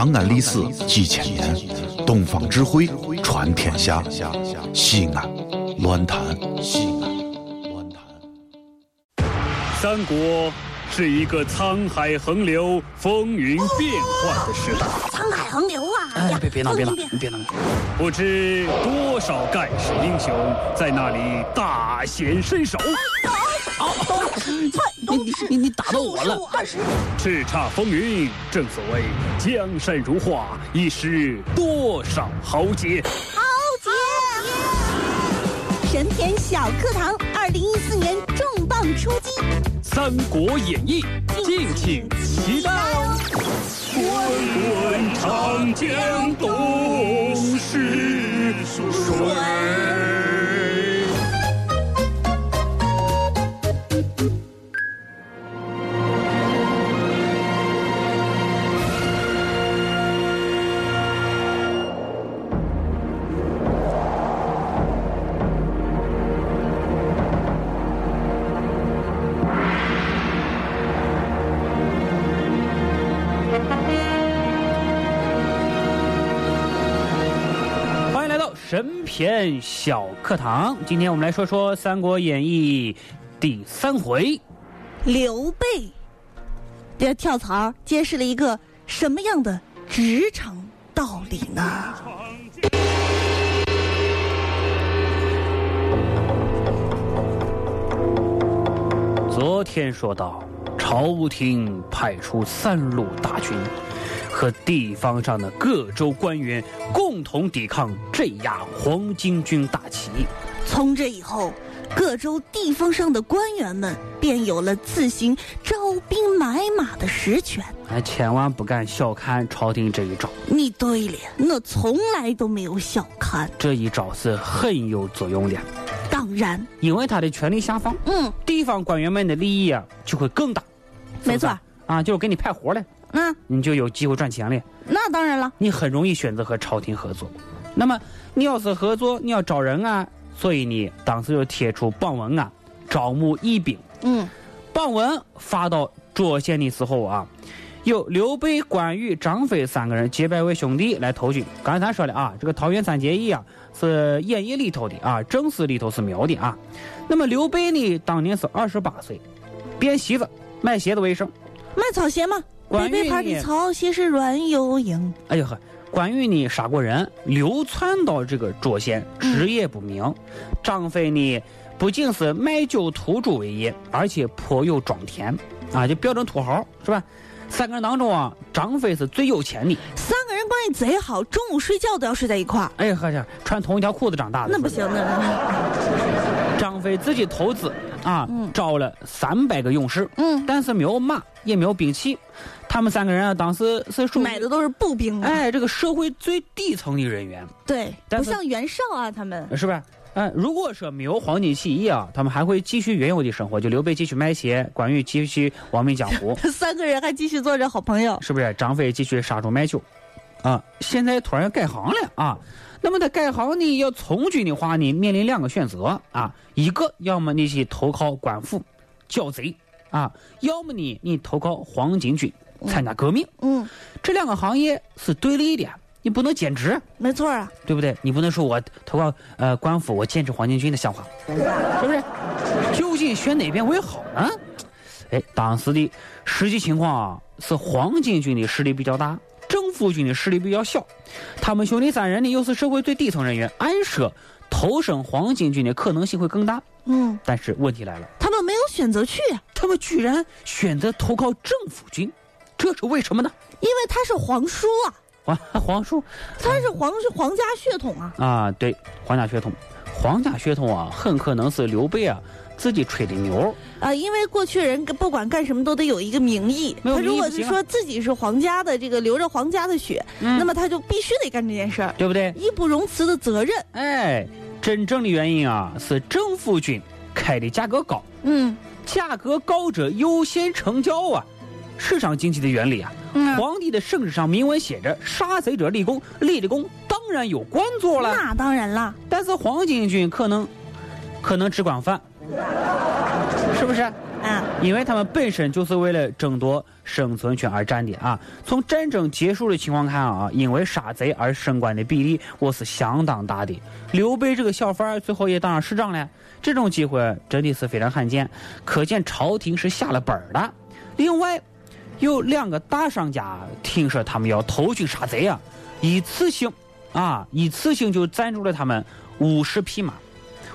长安历史几千年，东方智慧传天下。西安，乱谈西安，乱谈。三国是一个沧海横流、风云变幻的时代。沧海横流啊！哎，别别闹，别闹，你别闹。不知多少盖世英雄在那里大显身手，你你你你打到我了！二十，叱咤风云。正所谓江山如画，一时多少豪杰。豪杰！神田小课堂，二零一四年重磅出击，《三国演义》，敬请期待哦！滚滚长江东逝水。神篇小课堂。今天我们来说说《三国演义》第三回。刘备这跳槽揭示了一个什么样的职场道理呢？昨天说到，朝廷派出三路大军，和地方上的各州官员共同抵抗镇压黄巾军大起义。从这以后，各州地方上的官员们便有了自行招兵买马的实权。哎，千万不敢小看朝廷这一招，你对了，我从来都没有小看。这一招是很有作用的，当然，因为他的权力下放，嗯，地方官员们的利益啊就会更大。没错啊，就是给你派活了，那你就有机会赚钱了。那当然了，你很容易选择和朝廷合作。那么你要是合作，你要招人啊，所以你当时就贴出榜文啊，招募义兵。嗯，榜文发到涿县的时候啊，有刘备、关羽、张飞三个人结拜为兄弟来投军。刚才咱说了啊，这个桃园三结义啊是演义里头的啊，正史里头是没有的啊。那么刘备呢，当年是二十八岁，编席子卖鞋子为生。卖草鞋嘛，关羽的呢草鞋是软又硬。哎呦呵，关羽呢杀过人，流窜到这个涿县，职业不明。张飞呢，不仅是卖酒屠猪为业，而且颇有庄田，啊，就标准土豪是吧？三个人当中啊，张飞是最有钱的。三个人关系贼好，中午睡觉都要睡在一块儿。哎呀呵家穿同一条裤子长大的。那不行，那张飞自己投资啊，嗯招了三百个勇士，嗯，但是没有马，也没有兵器。他们三个人啊，当时是属于买的都是步兵啊。哎，这个社会最底层的人员。对，不像袁绍啊，他们是吧？哎，如果说没有黄巾起义啊，他们还会继续原有的生活，就刘备继续卖鞋，关羽继续亡命江湖，三个人还继续做着好朋友。是不是？张飞继续杀猪卖酒，啊，现在突然改行了啊。那么他改行呢，要从军的话呢，面临两个选择啊，一个要么你去投靠官府剿贼啊，要么呢你投靠黄巾军参加革命。嗯，这两个行业是对立的，你不能兼职。没错啊。对不对？你不能说我投靠呃官府，我坚持黄巾军的想法，是不是？究竟选哪边为好呢？哎，当时的实际情况啊，是黄巾军的势力比较大，政府军的势力比较小。他们兄弟三人呢，又是社会最底层人员，按说投身黄巾军的可能性会更大。嗯，但是问题来了，他们没有选择去，啊他们居然选择投靠政府军，这是为什么呢？因为他是皇叔啊，皇皇叔他是皇是皇家血统啊。啊，对，皇家血统，皇家血统啊，很可能是刘备啊自己吹的牛。啊，因为过去人不管干什么都得有一个名义，他如果是说自己是皇家的这个流着皇家的血，嗯那么他就必须得干这件事儿，对不对？义不容辞的责任。哎，真正的原因啊，是政府军开的价格高，嗯价格高者优先成交啊，市场经济的原理啊。嗯，皇帝的圣旨上明文写着“杀贼者立功”，立了功当然有官做了。那当然了。但是黄巾军可能可能只管饭，是不是？嗯，因为他们本身就是为了争夺生存权而战的啊。从战争结束的情况看啊，因为杀贼而升官的比例我是相当大的。刘备这个小贩儿最后也当上市长了，这种机会真的是非常罕见，可见朝廷是下了本儿的。另外，有两个大商家听说他们要投军杀贼啊，一次性啊，一次性就赞助了他们五十匹马。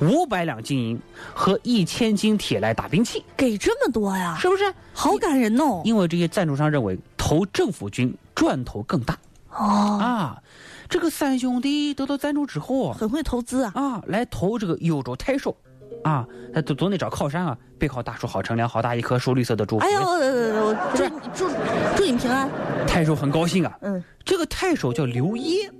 五百两金银和一千斤铁来打兵器，给这么多呀，是不是？好感人哦。因为这些赞助商认为投政府军赚头更大哦，啊。这个三兄弟得到赞助之后很会投资啊啊，来投这个幽州太守啊，他总总得找靠山啊，背靠大树好乘凉，好大一棵树，绿色的祝福。哎呦，我祝祝祝你平安。太守很高兴啊。嗯，这个太守叫刘烨。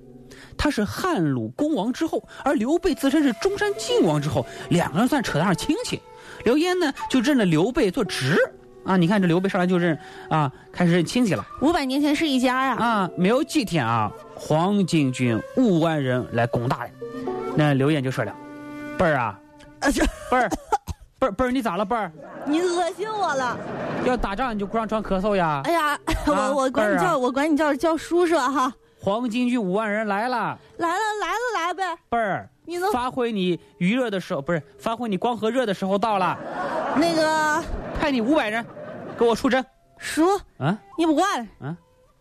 他是汉鲁公王之后，而刘备自称是中山靖王之后，两个人算扯得上亲戚。刘焉呢就认了刘备做侄啊，你看这刘备上来就认啊，开始认亲戚了。五百年前是一家呀啊，没有几天啊，黄巾军五万人来攻打了。那刘焉就说了：“辈儿啊，啊这贝儿，贝儿贝儿你咋了贝儿？你恶心我了。要打仗你就光装咳嗽呀？哎呀，我我管你叫我管你叫叫叔叔哈。”黄金军五万人来了，来了来了来呗，贝儿，你能发挥你余热的时候，不是发挥你光和热的时候到了。那个派你五百人，给我出征。叔，啊，你不管，啊，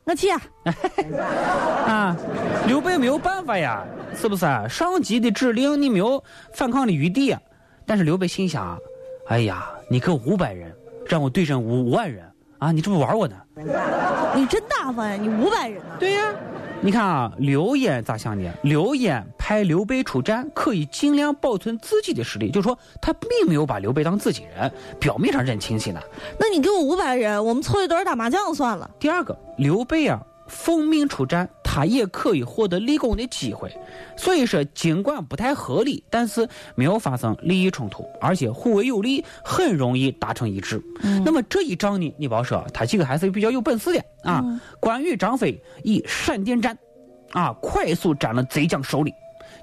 我去啊。啊，刘备没有办法呀，是不是啊？上级的指令你没有反抗的余地呀。但是刘备心想，哎呀，你给我五百人，让我对阵五五万人啊，你这不玩我呢？你真大方呀，你五百人呢？对呀。你看啊，刘焉咋想的？刘焉派刘备出战，可以尽量保存自己的实力，就说他并没有把刘备当自己人，表面上认亲戚呢。那你给我五百人，我们凑一堆打麻将算了。第二个，刘备啊，奉命出战，他也可以获得立功的机会。所以说，尽管不太合理，但是没有发生利益冲突，而且互为有利，很容易达成一致。嗯、那么这一仗呢，你别说，他几个还是比较有本事的啊。嗯、关羽、张飞以闪电战。啊！快速斩了贼将首领，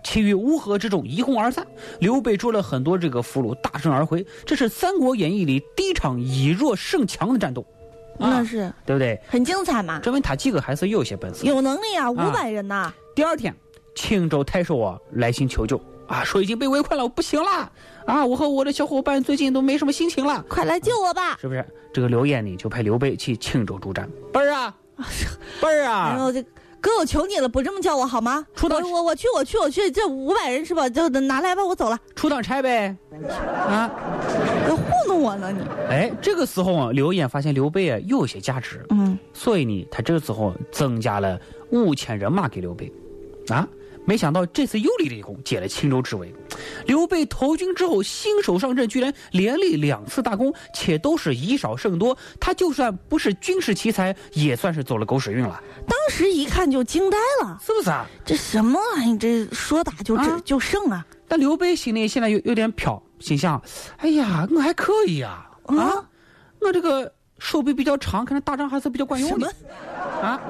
其余乌合之众一哄而散。刘备捉了很多这个俘虏，大胜而回。这是《三国演义》里第一场以弱胜强的战斗，啊、那是对不对？很精彩嘛！证明他几个还是有些本事，有能力啊！五百人呐、啊！第二天，青州太守啊来信求救啊，说已经被围困了，我不行了啊！我和我的小伙伴最近都没什么心情了，快来救我吧！是不是？这个刘焉呢，就派刘备去青州助战。辈儿啊，辈儿啊！哎呦这。哥，我求你了，不这么叫我好吗？出趟我我去我去我去，这五百人是吧？就拿来吧，我走了。出趟差呗，啊，弄我呢你？哎，这个时候啊，刘焉发现刘备啊又有些价值，嗯，所以呢，他这个时候增加了五千人马给刘备，啊，没想到这次又立了一功，解了青州之围。刘备投军之后，新手上阵，居然连立两次大功，且都是以少胜多。他就算不是军事奇才，也算是走了狗屎运了。当时一看就惊呆了，是不是啊？这什么玩意？这说打就这、啊、就胜啊！但刘备心里现在有有点飘，心想：哎呀，我还可以呀、啊，啊，我这个手臂比较长，看来打仗还是比较管用的。啊！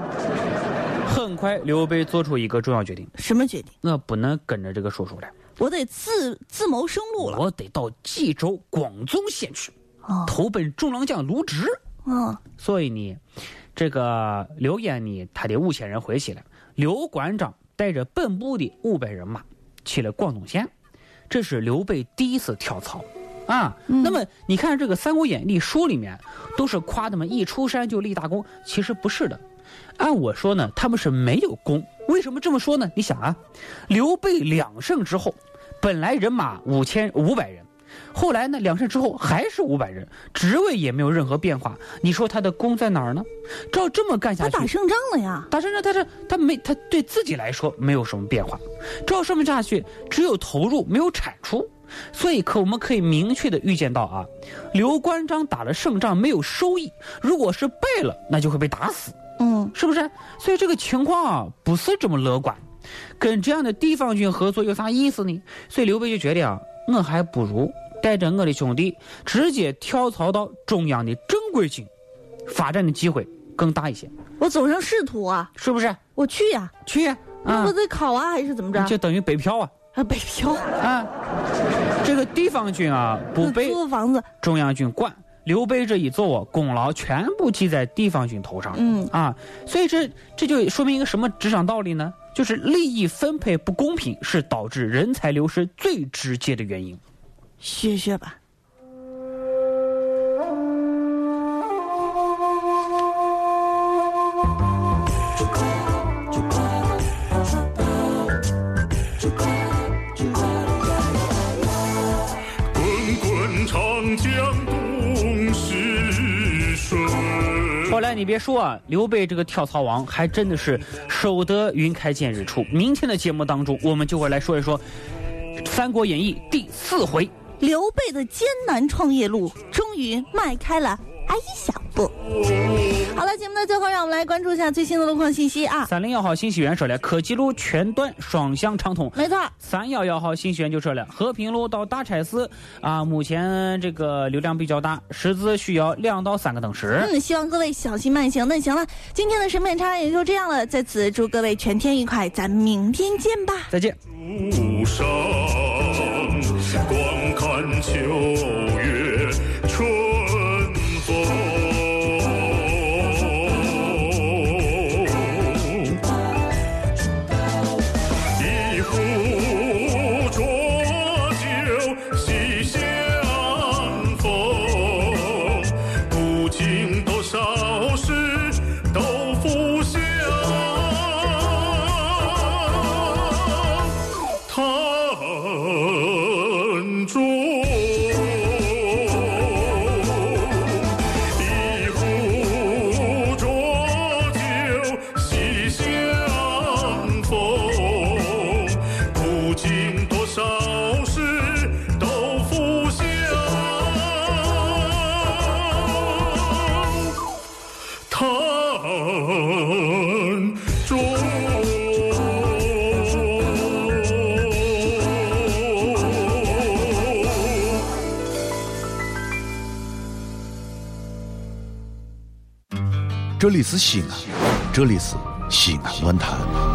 很快，刘备做出一个重要决定。什么决定？我不能跟着这个叔叔了，我得自自谋生路了。我得到冀州广宗县去，哦、投奔中郎将卢植。嗯，所以呢，这个刘焉呢，他的五千人回去了。刘关张带着本部的五百人马去了广东县，这是刘备第一次跳槽。啊，嗯、那么你看这个《三国演义》书里面都是夸他们一出山就立大功，其实不是的。按我说呢，他们是没有功。为什么这么说呢？你想啊，刘备两胜之后，本来人马五千五百人，后来呢两胜之后还是五百人，职位也没有任何变化。你说他的功在哪儿呢？照这么干下去，他打胜仗了呀！打胜仗，但是他没他对自己来说没有什么变化。照这么下去，只有投入没有产出。所以，可我们可以明确的预见到啊，刘关张打了胜仗没有收益，如果是败了，那就会被打死。嗯，是不是？所以这个情况啊，不是这么乐观。跟这样的地方军合作有啥意思呢？所以刘备就决定啊，我还不如带着我的兄弟直接跳槽到中央的正规军，发展的机会更大一些。我走上仕途啊，是不是？我去呀、啊，去呀、啊！我得考啊，还是怎么着？就等于北漂啊。啊，北漂啊！这个地方军啊，不被租房子，中央军管，刘备这一走啊，功劳全部记在地方军头上。嗯啊，所以这这就说明一个什么职场道理呢？就是利益分配不公平是导致人才流失最直接的原因。学学吧。滚滚长江东逝水。后来你别说啊，刘备这个跳槽王还真的是守得云开见日出。明天的节目当中，我们就会来说一说《三国演义》第四回。刘备的艰难创业路终于迈开了哎一小步。好了，节目的最后，让我们来关注一下最新的路况信息啊。三零幺号信息源说了，科技路全段双向畅通。没错，三幺幺号信息源就说了，和平路到大差寺啊，目前这个流量比较大，十字需要两到三个灯时。嗯，希望各位小心慢行。那行了，今天的审美差也就这样了，在此祝各位全天愉快，咱明天见吧。再见。路上中。这里是西安，这里是西安论坛。